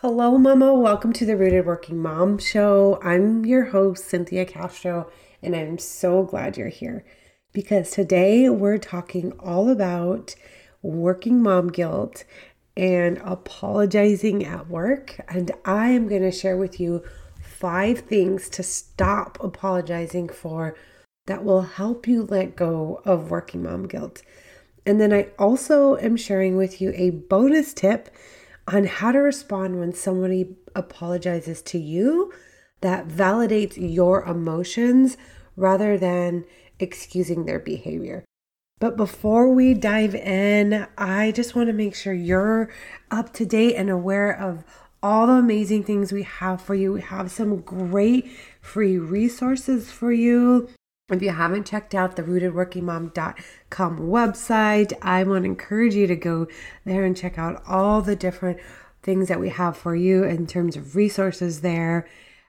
Hello, Mama. Welcome to the Rooted Working Mom Show. I'm your host, Cynthia Castro, and I'm so glad you're here because today we're talking all about working mom guilt and apologizing at work. And I am going to share with you five things to stop apologizing for that will help you let go of working mom guilt. And then I also am sharing with you a bonus tip on how to respond when somebody apologizes to you that validates your emotions rather than excusing their behavior. But before we dive in, I just want to make sure you're up to date and aware of all the amazing things we have for you. We have some great free resources for you. If you haven't checked out the rootedworkingmom.com website, I want to encourage you to go there and check out all the different things that we have for you in terms of resources there.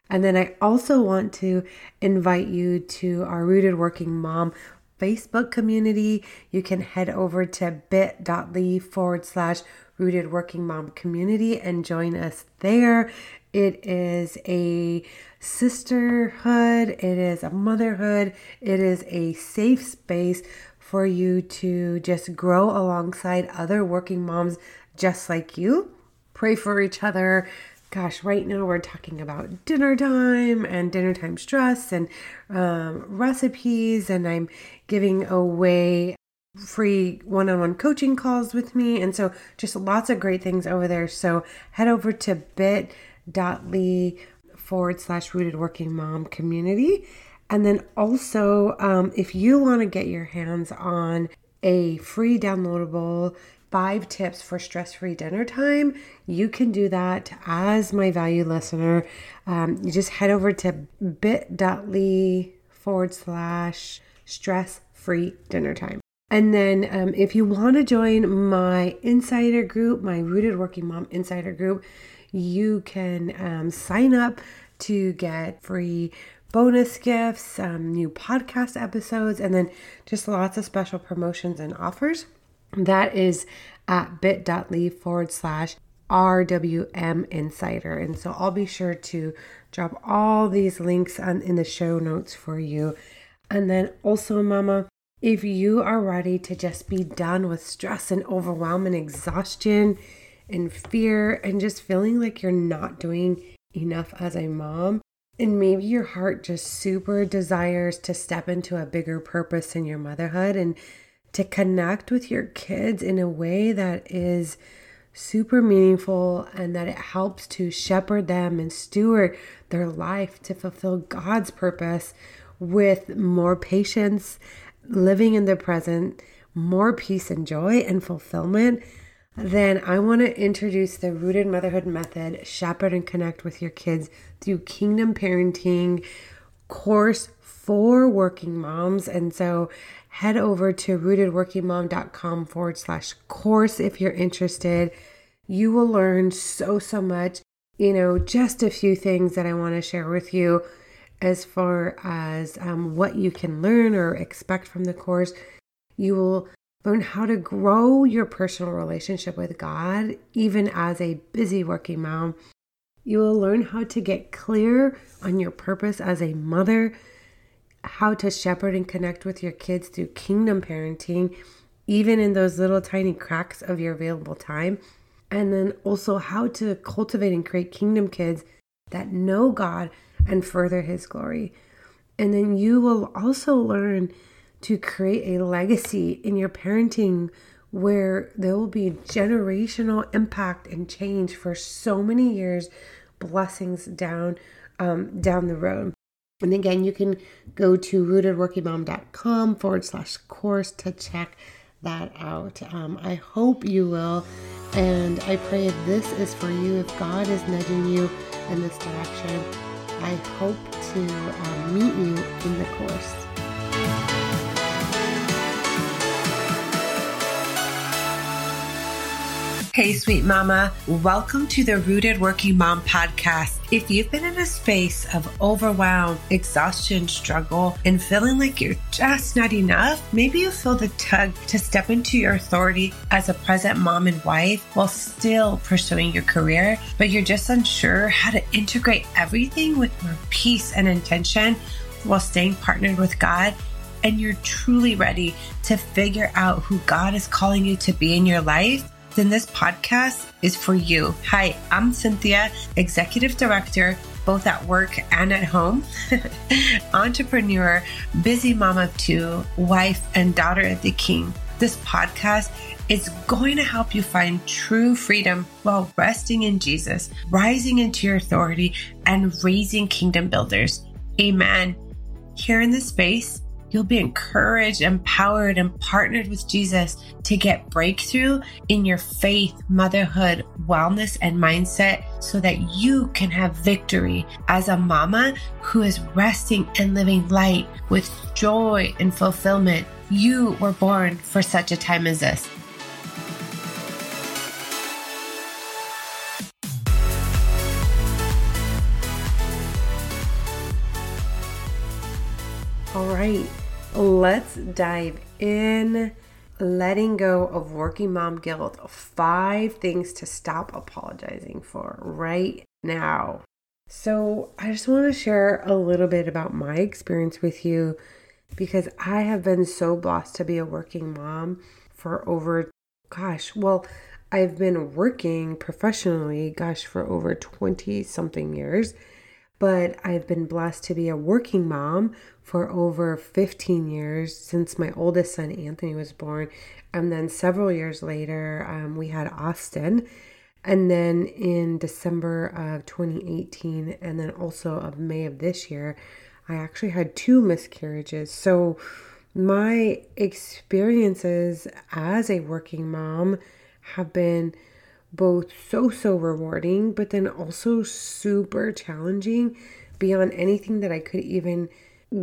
And then I also want to invite you to our Rooted Working Mom Facebook community. You can head over to bit.ly forward slash Rooted Working Mom community and join us there. It is a sisterhood, it is a motherhood, it is a safe space for you to just grow alongside other working moms just like you. Pray for each other. Gosh, right now we're talking about dinner time and dinner time stress and um, recipes, and I'm giving away free one on one coaching calls with me. And so, just lots of great things over there. So, head over to bit.ly forward slash rooted working mom community. And then also, um, if you want to get your hands on a free downloadable five tips for stress free dinner time, you can do that as my value listener. Um, you just head over to bit.ly forward slash stress free dinner time. And then, um, if you want to join my insider group, my Rooted Working Mom insider group, you can um, sign up to get free bonus gifts, um, new podcast episodes, and then just lots of special promotions and offers. That is at bit.ly forward slash RWM Insider. And so I'll be sure to drop all these links on, in the show notes for you. And then also, Mama, if you are ready to just be done with stress and overwhelm and exhaustion and fear and just feeling like you're not doing enough as a mom. And maybe your heart just super desires to step into a bigger purpose in your motherhood and to connect with your kids in a way that is super meaningful and that it helps to shepherd them and steward their life to fulfill God's purpose with more patience, living in the present, more peace and joy and fulfillment then I want to introduce the Rooted Motherhood Method, Shepherd and Connect with Your Kids through Kingdom Parenting course for working moms. And so head over to rootedworkingmom.com forward slash course if you're interested. You will learn so, so much. You know, just a few things that I want to share with you as far as um, what you can learn or expect from the course. You will Learn how to grow your personal relationship with God, even as a busy working mom. You will learn how to get clear on your purpose as a mother, how to shepherd and connect with your kids through kingdom parenting, even in those little tiny cracks of your available time. And then also how to cultivate and create kingdom kids that know God and further His glory. And then you will also learn to create a legacy in your parenting where there will be generational impact and change for so many years, blessings down um, down the road. And again, you can go to rootedworkingmom.com forward slash course to check that out. Um, I hope you will. And I pray if this is for you, if God is nudging you in this direction, I hope to um, meet you in the course. Hey, sweet mama. Welcome to the Rooted Working Mom podcast. If you've been in a space of overwhelm, exhaustion, struggle, and feeling like you're just not enough, maybe you feel the tug to step into your authority as a present mom and wife while still pursuing your career, but you're just unsure how to integrate everything with more peace and intention while staying partnered with God and you're truly ready to figure out who God is calling you to be in your life, then this podcast is for you. Hi, I'm Cynthia, Executive Director, both at work and at home, entrepreneur, busy mom of two, wife, and daughter of the King. This podcast is going to help you find true freedom while resting in Jesus, rising into your authority, and raising kingdom builders. Amen. Here in this space, You'll be encouraged, empowered, and partnered with Jesus to get breakthrough in your faith, motherhood, wellness, and mindset so that you can have victory as a mama who is resting and living light with joy and fulfillment. You were born for such a time as this. All right, let's dive in. Letting go of working mom guilt. Five things to stop apologizing for right now. So, I just want to share a little bit about my experience with you because I have been so blessed to be a working mom for over, gosh, well, I've been working professionally, gosh, for over 20 something years but I've been blessed to be a working mom for over 15 years since my oldest son Anthony was born. And then several years later, um, we had Austin. And then in December of 2018, and then also of May of this year, I actually had two miscarriages. So my experiences as a working mom have been both so, so rewarding, but then also super challenging beyond anything that I could even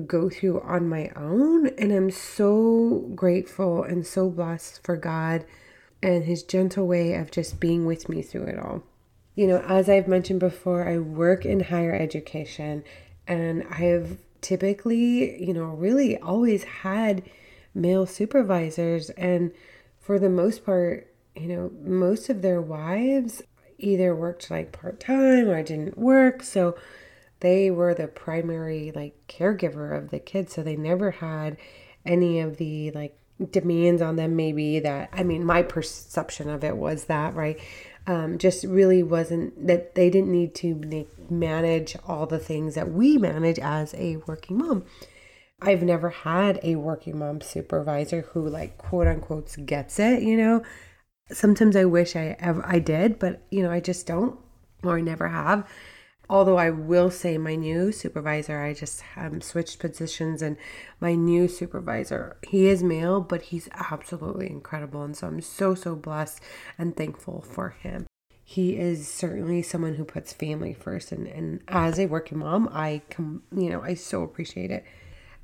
go through on my own. And I'm so grateful and so blessed for God and His gentle way of just being with me through it all. You know, as I've mentioned before, I work in higher education and I've typically, you know, really always had male supervisors. And for the most part, you know, most of their wives either worked like part time or didn't work. So they were the primary like caregiver of the kids. So they never had any of the like demands on them, maybe that, I mean, my perception of it was that, right? Um, just really wasn't that they didn't need to manage all the things that we manage as a working mom. I've never had a working mom supervisor who, like, quote unquote, gets it, you know, Sometimes I wish I ever I did, but you know, I just don't or I never have. Although I will say my new supervisor, I just um, switched positions and my new supervisor, he is male, but he's absolutely incredible. And so I'm so, so blessed and thankful for him. He is certainly someone who puts family first. And, and as a working mom, I come, you know, I so appreciate it.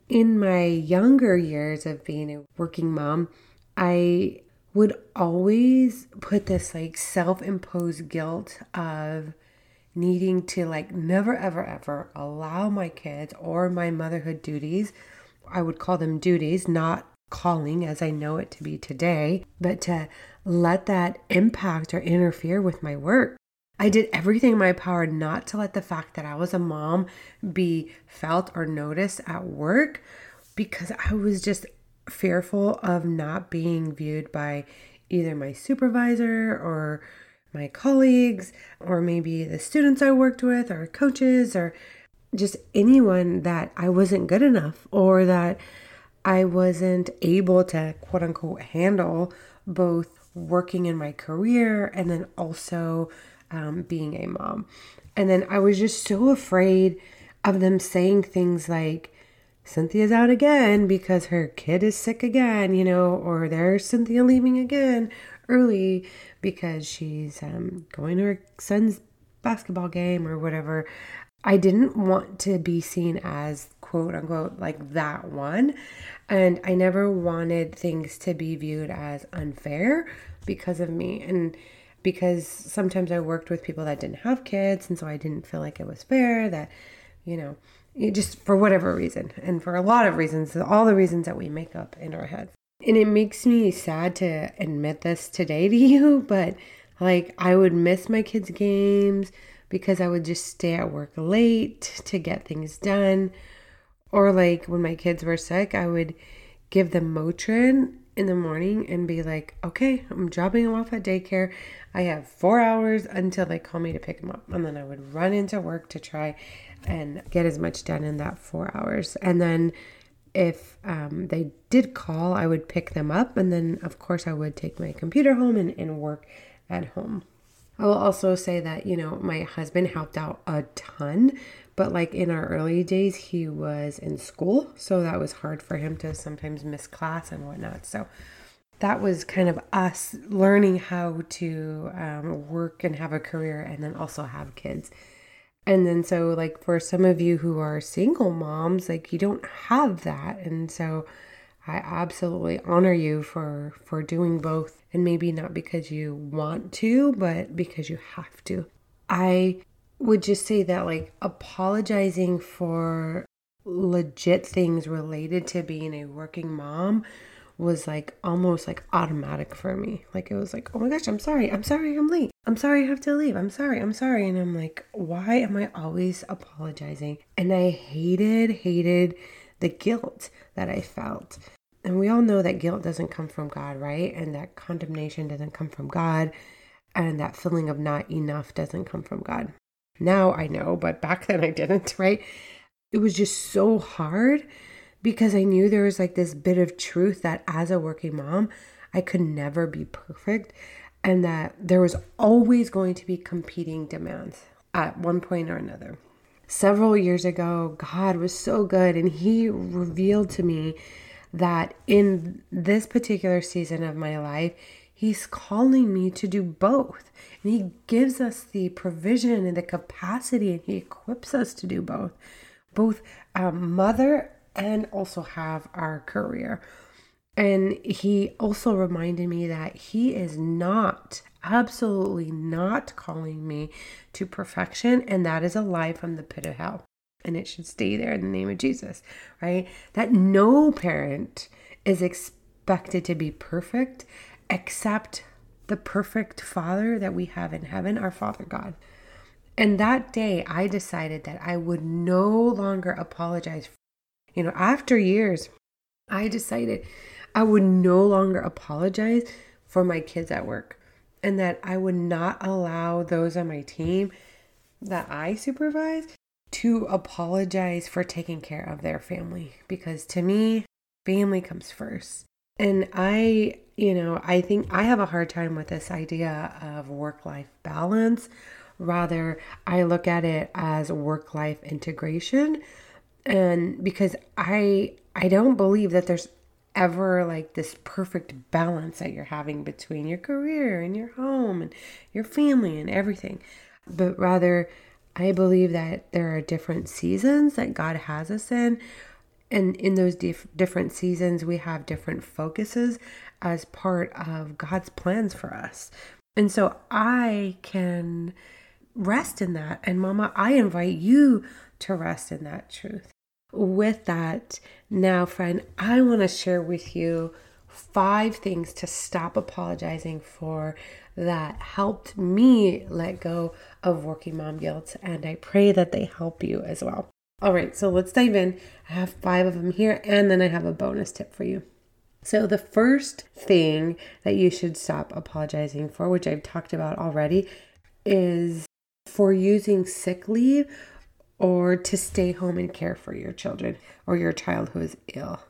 In my younger years of being a working mom, I would always put this like self imposed guilt of needing to like never ever ever allow my kids or my motherhood duties I would call them duties not calling as I know it to be today but to let that impact or interfere with my work. I did everything in my power not to let the fact that I was a mom be felt or noticed at work because I was just fearful of not being viewed by either my supervisor or my colleagues, or maybe the students I worked with, or coaches, or just anyone that I wasn't good enough or that I wasn't able to quote unquote handle both working in my career and then also um, being a mom. And then I was just so afraid of them saying things like, Cynthia's out again because her kid is sick again, you know, or there's Cynthia leaving again early because she's um, going to her son's basketball game or whatever. I didn't want to be seen as quote unquote like that one. And I never wanted things to be viewed as unfair because of me. And because sometimes I worked with people that didn't have kids, and so I didn't feel like it was fair that, you know, just for whatever reason, and for a lot of reasons, all the reasons that we make up in our head. And it makes me sad to admit this today to you, but like I would miss my kids' games because I would just stay at work late to get things done. Or like when my kids were sick, I would give them Motrin in the morning and be like, okay, I'm dropping them off at daycare. I have four hours until they call me to pick them up. And then I would run into work to try and get as much done in that four hours. And then if um, they did call, I would pick them up. And then, of course, I would take my computer home and, and work at home. I will also say that, you know, my husband helped out a ton, but like in our early days, he was in school. So that was hard for him to sometimes miss class and whatnot. So that was kind of us learning how to um, work and have a career and then also have kids. And then, so like for some of you who are single moms, like you don't have that. And so, I absolutely honor you for for doing both and maybe not because you want to, but because you have to. I would just say that like apologizing for legit things related to being a working mom was like almost like automatic for me. Like it was like, oh my gosh, I'm sorry. I'm sorry I'm late. I'm sorry I have to leave. I'm sorry. I'm sorry. And I'm like, why am I always apologizing? And I hated, hated the guilt that I felt. And we all know that guilt doesn't come from God, right? And that condemnation doesn't come from God. And that feeling of not enough doesn't come from God. Now I know, but back then I didn't, right? It was just so hard because I knew there was like this bit of truth that as a working mom, I could never be perfect and that there was always going to be competing demands at one point or another several years ago, God was so good and He revealed to me that in this particular season of my life, He's calling me to do both. And He gives us the provision and the capacity, and He equips us to do both, both um, mother and also have our career. And He also reminded me that He is not absolutely not calling me to perfection, and that is a lie from the pit of hell. And it should stay there in the name of Jesus, right? That no parent is expected to be perfect except the perfect Father that we have in heaven, our Father God. And that day, I decided that I would no longer apologize. You know, after years, I decided I would no longer apologize for my kids at work and that I would not allow those on my team that I supervise to apologize for taking care of their family because to me, family comes first. And I, you know, I think I have a hard time with this idea of work life balance. Rather, I look at it as work life integration. And because I I don't believe that there's ever like this perfect balance that you're having between your career and your home and your family and everything. But rather, I believe that there are different seasons that God has us in. And in those dif- different seasons, we have different focuses as part of God's plans for us. And so I can rest in that. And, Mama, I invite you to rest in that truth with that, now, friend, I want to share with you five things to stop apologizing for that helped me let go of working mom guilt. And I pray that they help you as well. All right, so let's dive in. I have five of them here, and then I have a bonus tip for you. So, the first thing that you should stop apologizing for, which I've talked about already, is for using sick leave or to stay home and care for your children or your child who is ill.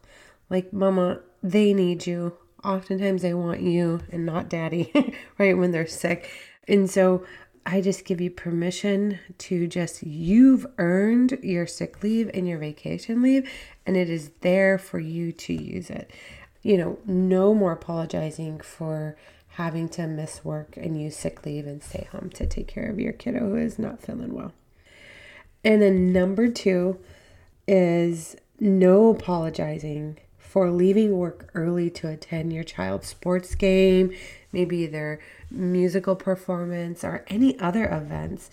Like, mama, they need you. Oftentimes they want you and not daddy, right? When they're sick. And so I just give you permission to just, you've earned your sick leave and your vacation leave, and it is there for you to use it. You know, no more apologizing for having to miss work and use sick leave and stay home to take care of your kiddo who is not feeling well. And then number two is no apologizing for leaving work early to attend your child's sports game. Maybe they're musical performance or any other events.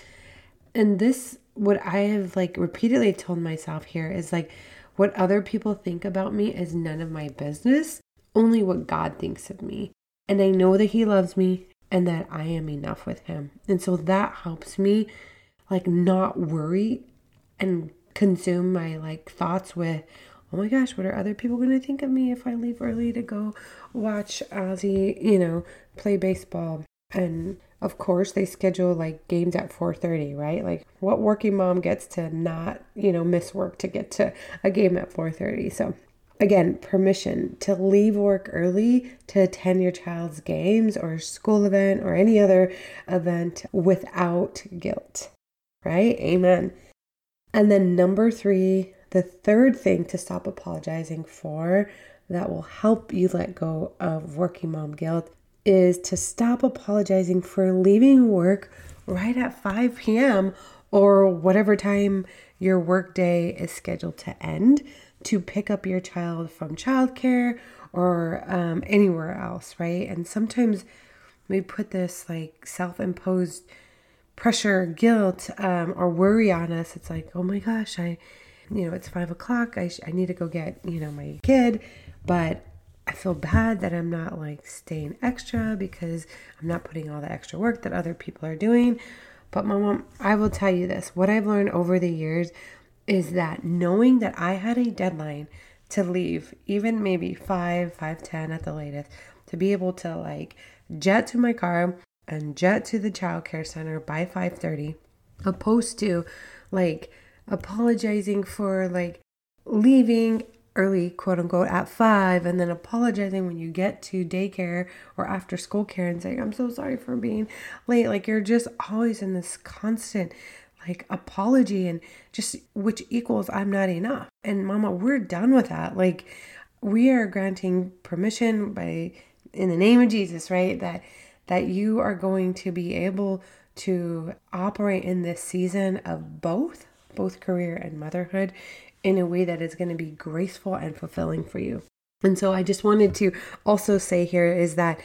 And this, what I have like repeatedly told myself here is like, what other people think about me is none of my business, only what God thinks of me. And I know that He loves me and that I am enough with Him. And so that helps me like not worry and consume my like thoughts with, oh my gosh, what are other people going to think of me if I leave early to go watch Ozzy, you know, play baseball? And of course, they schedule like games at 4:30, right? Like what working mom gets to not, you know, miss work to get to a game at 4:30. So, again, permission to leave work early to attend your child's games or school event or any other event without guilt. Right? Amen. And then number 3, the third thing to stop apologizing for that will help you let go of working mom guilt is to stop apologizing for leaving work right at 5 p.m. or whatever time your workday is scheduled to end to pick up your child from childcare or um, anywhere else, right? And sometimes we put this like self imposed pressure, guilt, um, or worry on us. It's like, oh my gosh, I, you know, it's five o'clock. I, sh- I need to go get, you know, my kid, but I feel bad that I'm not like staying extra because I'm not putting all the extra work that other people are doing. But my mom, I will tell you this what I've learned over the years is that knowing that I had a deadline to leave, even maybe 5, 5, 10 at the latest, to be able to like jet to my car, and jet to the childcare center by 5:30 opposed to like apologizing for like leaving early quote unquote at 5 and then apologizing when you get to daycare or after school care and saying I'm so sorry for being late like you're just always in this constant like apology and just which equals I'm not enough. And mama, we're done with that. Like we are granting permission by in the name of Jesus, right? That that you are going to be able to operate in this season of both, both career and motherhood, in a way that is going to be graceful and fulfilling for you. And so I just wanted to also say here is that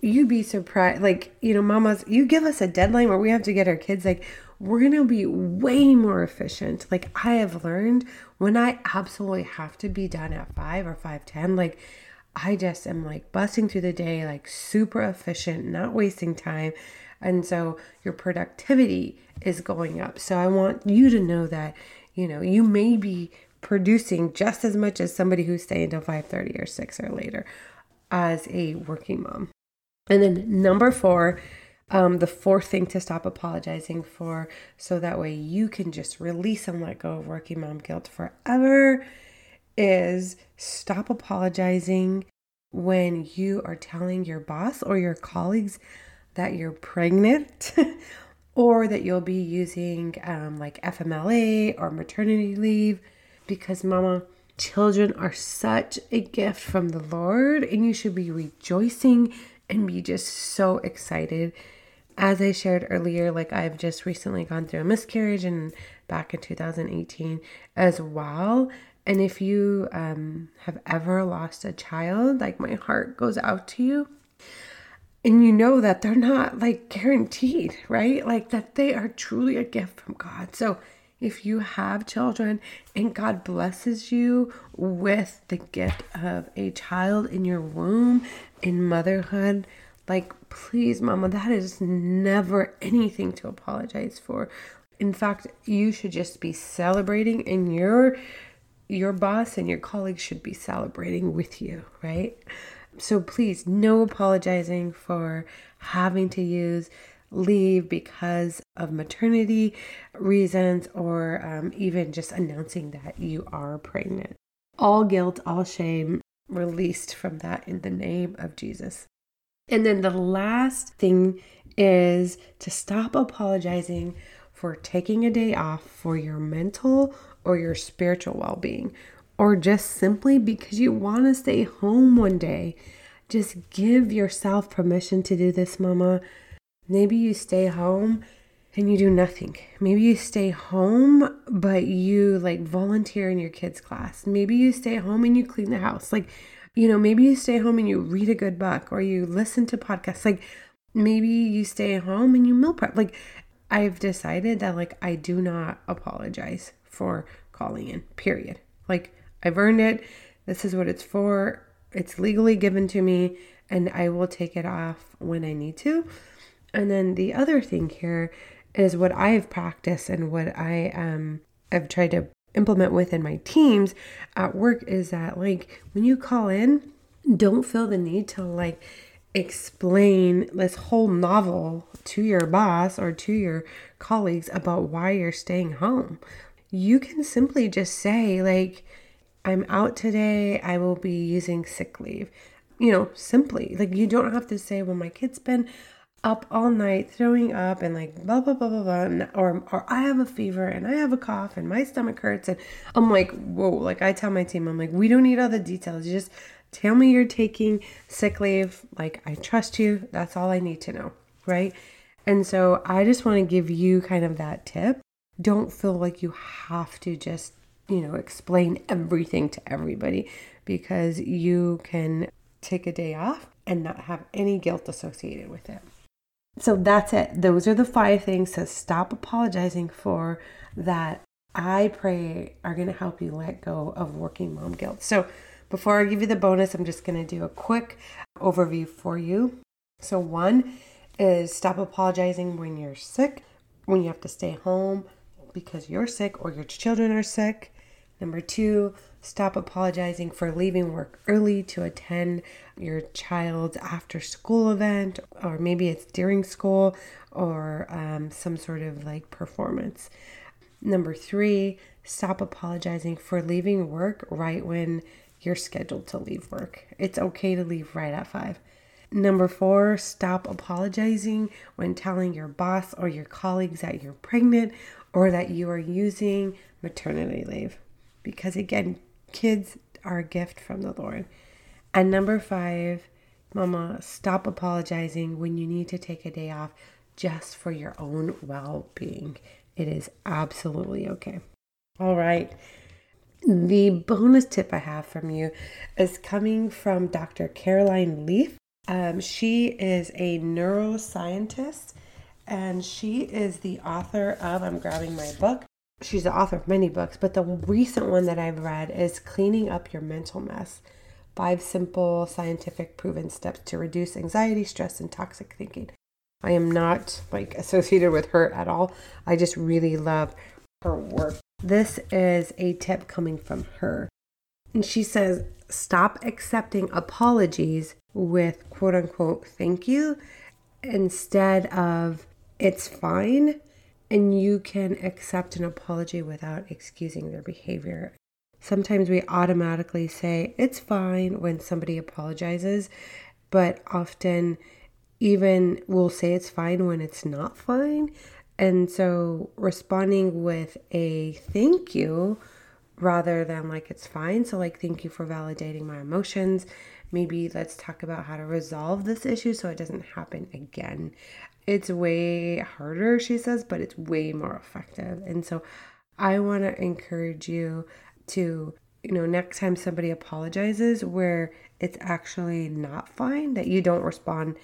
you be surprised like you know mamas you give us a deadline where we have to get our kids like we're going to be way more efficient like i have learned when i absolutely have to be done at 5 or 5:10 like I just am like busting through the day, like super efficient, not wasting time. And so your productivity is going up. So I want you to know that, you know, you may be producing just as much as somebody who's staying until 5:30 or 6 or later as a working mom. And then number 4, um, the fourth thing to stop apologizing for so that way you can just release and let go of working mom guilt forever is stop apologizing when you are telling your boss or your colleagues that you're pregnant or that you'll be using um, like FMLA or maternity leave because, mama, children are such a gift from the Lord and you should be rejoicing and be just so excited. As I shared earlier, like I've just recently gone through a miscarriage and back in 2018 as well. And if you um, have ever lost a child, like my heart goes out to you. And you know that they're not like guaranteed, right? Like that they are truly a gift from God. So if you have children and God blesses you with the gift of a child in your womb, in motherhood, like please, mama, that is never anything to apologize for. In fact, you should just be celebrating in your your boss and your colleagues should be celebrating with you, right? So please, no apologizing for having to use leave because of maternity reasons or um, even just announcing that you are pregnant. All guilt, all shame released from that in the name of Jesus. And then the last thing is to stop apologizing for taking a day off for your mental or your spiritual well being, or just simply because you want to stay home one day. Just give yourself permission to do this, mama. Maybe you stay home and you do nothing. Maybe you stay home, but you like volunteer in your kids' class. Maybe you stay home and you clean the house. Like, you know, maybe you stay home and you read a good book or you listen to podcasts. Like, maybe you stay home and you meal prep. Like, I've decided that, like, I do not apologize for calling in, period. Like, I've earned it. This is what it's for. It's legally given to me, and I will take it off when I need to. And then the other thing here is what I have practiced and what I um have tried to implement within my teams at work is that like when you call in, don't feel the need to like explain this whole novel to your boss or to your colleagues about why you're staying home. You can simply just say like I'm out today, I will be using sick leave. You know, simply. Like you don't have to say well my kid's been up all night throwing up and like blah blah blah blah blah or or I have a fever and I have a cough and my stomach hurts and I'm like whoa like I tell my team I'm like we don't need all the details you just tell me you're taking sick leave like I trust you that's all I need to know right and so I just want to give you kind of that tip don't feel like you have to just you know explain everything to everybody because you can take a day off and not have any guilt associated with it so that's it. Those are the five things to stop apologizing for that I pray are going to help you let go of working mom guilt. So before I give you the bonus, I'm just going to do a quick overview for you. So, one is stop apologizing when you're sick, when you have to stay home because you're sick or your children are sick. Number two, stop apologizing for leaving work early to attend your child's after school event, or maybe it's during school or um, some sort of like performance. Number three, stop apologizing for leaving work right when you're scheduled to leave work. It's okay to leave right at five. Number four, stop apologizing when telling your boss or your colleagues that you're pregnant or that you are using maternity leave. Because again, kids are a gift from the Lord. And number five, Mama, stop apologizing when you need to take a day off just for your own well being. It is absolutely okay. All right. The bonus tip I have from you is coming from Dr. Caroline Leaf. Um, she is a neuroscientist and she is the author of, I'm grabbing my book. She's the author of many books, but the recent one that I've read is Cleaning Up Your Mental Mess Five Simple Scientific Proven Steps to Reduce Anxiety, Stress, and Toxic Thinking. I am not like associated with her at all. I just really love her work. This is a tip coming from her. And she says, stop accepting apologies with quote unquote thank you instead of it's fine. And you can accept an apology without excusing their behavior. Sometimes we automatically say it's fine when somebody apologizes, but often even we'll say it's fine when it's not fine. And so responding with a thank you rather than like it's fine. So, like, thank you for validating my emotions. Maybe let's talk about how to resolve this issue so it doesn't happen again. It's way harder, she says, but it's way more effective. And so, I want to encourage you to you know next time somebody apologizes where it's actually not fine that you don't respond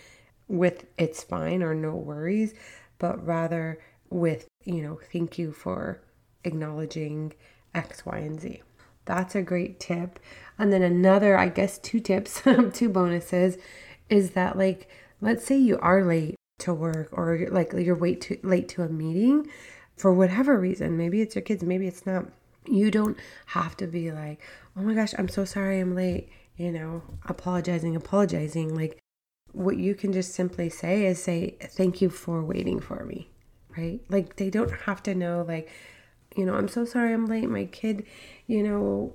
with it's fine or no worries but rather with you know thank you for acknowledging x y and z that's a great tip and then another i guess two tips two bonuses is that like let's say you are late to work or like you're wait to late to a meeting for whatever reason maybe it's your kids maybe it's not you don't have to be like, oh my gosh, I'm so sorry I'm late, you know, apologizing, apologizing. Like, what you can just simply say is say, thank you for waiting for me, right? Like, they don't have to know, like, you know, I'm so sorry I'm late. My kid, you know,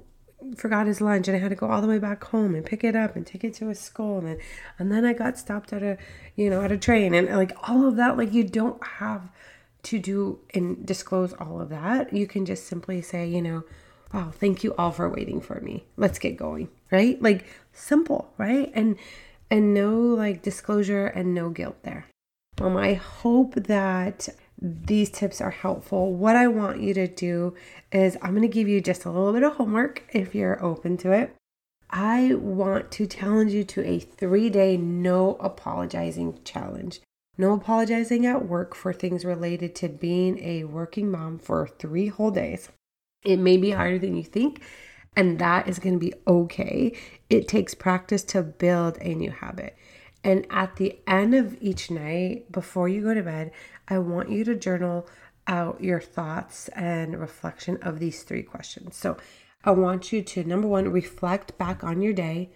forgot his lunch and I had to go all the way back home and pick it up and take it to his school and then, and then I got stopped at a you know at a train and like all of that like you don't have to do and disclose all of that, you can just simply say, you know, wow, thank you all for waiting for me. Let's get going, right? Like simple, right? And and no like disclosure and no guilt there. Um, I hope that these tips are helpful. What I want you to do is I'm going to give you just a little bit of homework if you're open to it. I want to challenge you to a three day no apologizing challenge. No apologizing at work for things related to being a working mom for three whole days. It may be harder than you think, and that is going to be okay. It takes practice to build a new habit. And at the end of each night, before you go to bed, I want you to journal out your thoughts and reflection of these three questions. So I want you to, number one, reflect back on your day.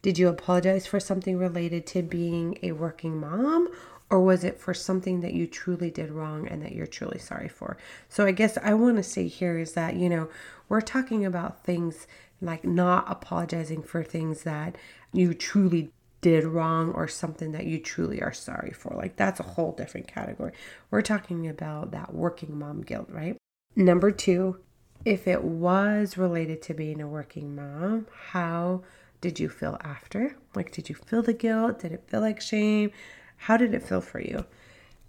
Did you apologize for something related to being a working mom? Or was it for something that you truly did wrong and that you're truly sorry for? So, I guess I want to say here is that, you know, we're talking about things like not apologizing for things that you truly did wrong or something that you truly are sorry for. Like that's a whole different category. We're talking about that working mom guilt, right? Number two, if it was related to being a working mom, how did you feel after? Like, did you feel the guilt? Did it feel like shame? How did it feel for you?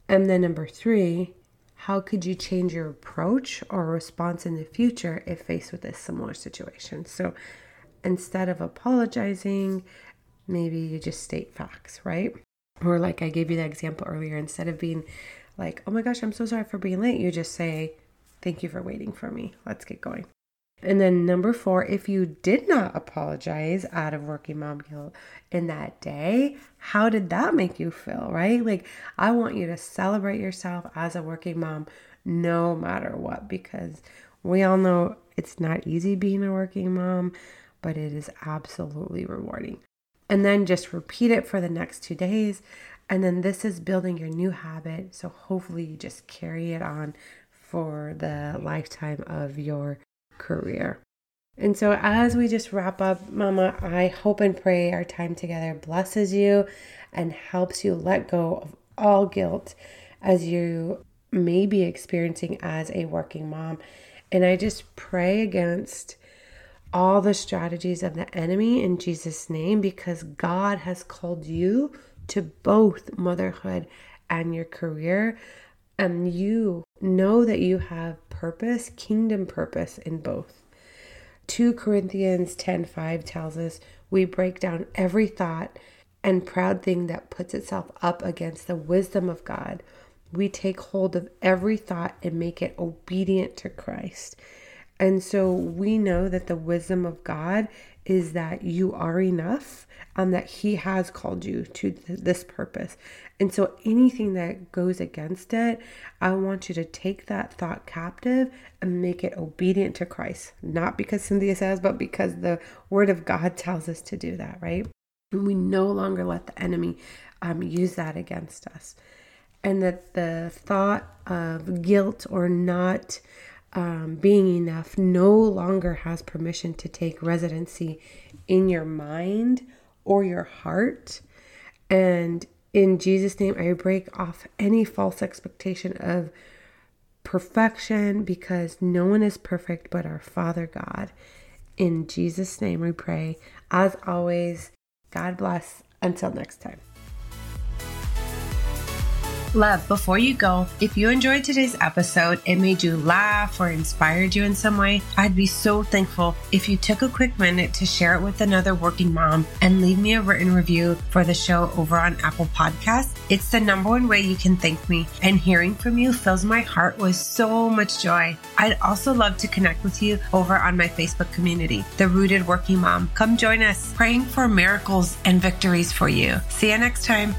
And then number three, how could you change your approach or response in the future if faced with a similar situation? So instead of apologizing, maybe you just state facts, right? Or like I gave you the example earlier, instead of being like, oh my gosh, I'm so sorry for being late, you just say, thank you for waiting for me. Let's get going. And then number four, if you did not apologize out of working mom guilt in that day, how did that make you feel, right? Like, I want you to celebrate yourself as a working mom no matter what, because we all know it's not easy being a working mom, but it is absolutely rewarding and then just repeat it for the next two days. And then this is building your new habit. So hopefully you just carry it on for the lifetime of your career. And so, as we just wrap up, Mama, I hope and pray our time together blesses you and helps you let go of all guilt as you may be experiencing as a working mom. And I just pray against all the strategies of the enemy in Jesus' name because God has called you to both motherhood and your career. And you know that you have purpose, kingdom purpose in both. 2 Corinthians 10:5 tells us we break down every thought and proud thing that puts itself up against the wisdom of God. We take hold of every thought and make it obedient to Christ. And so we know that the wisdom of God is that you are enough and that He has called you to th- this purpose. And so anything that goes against it, I want you to take that thought captive and make it obedient to Christ. Not because Cynthia says, but because the Word of God tells us to do that, right? And we no longer let the enemy um, use that against us. And that the thought of guilt or not um, being enough no longer has permission to take residency in your mind or your heart. And in Jesus' name, I break off any false expectation of perfection because no one is perfect but our Father God. In Jesus' name, we pray. As always, God bless. Until next time. Love, before you go, if you enjoyed today's episode, it made you laugh or inspired you in some way, I'd be so thankful if you took a quick minute to share it with another working mom and leave me a written review for the show over on Apple Podcasts. It's the number one way you can thank me, and hearing from you fills my heart with so much joy. I'd also love to connect with you over on my Facebook community, The Rooted Working Mom. Come join us, praying for miracles and victories for you. See you next time.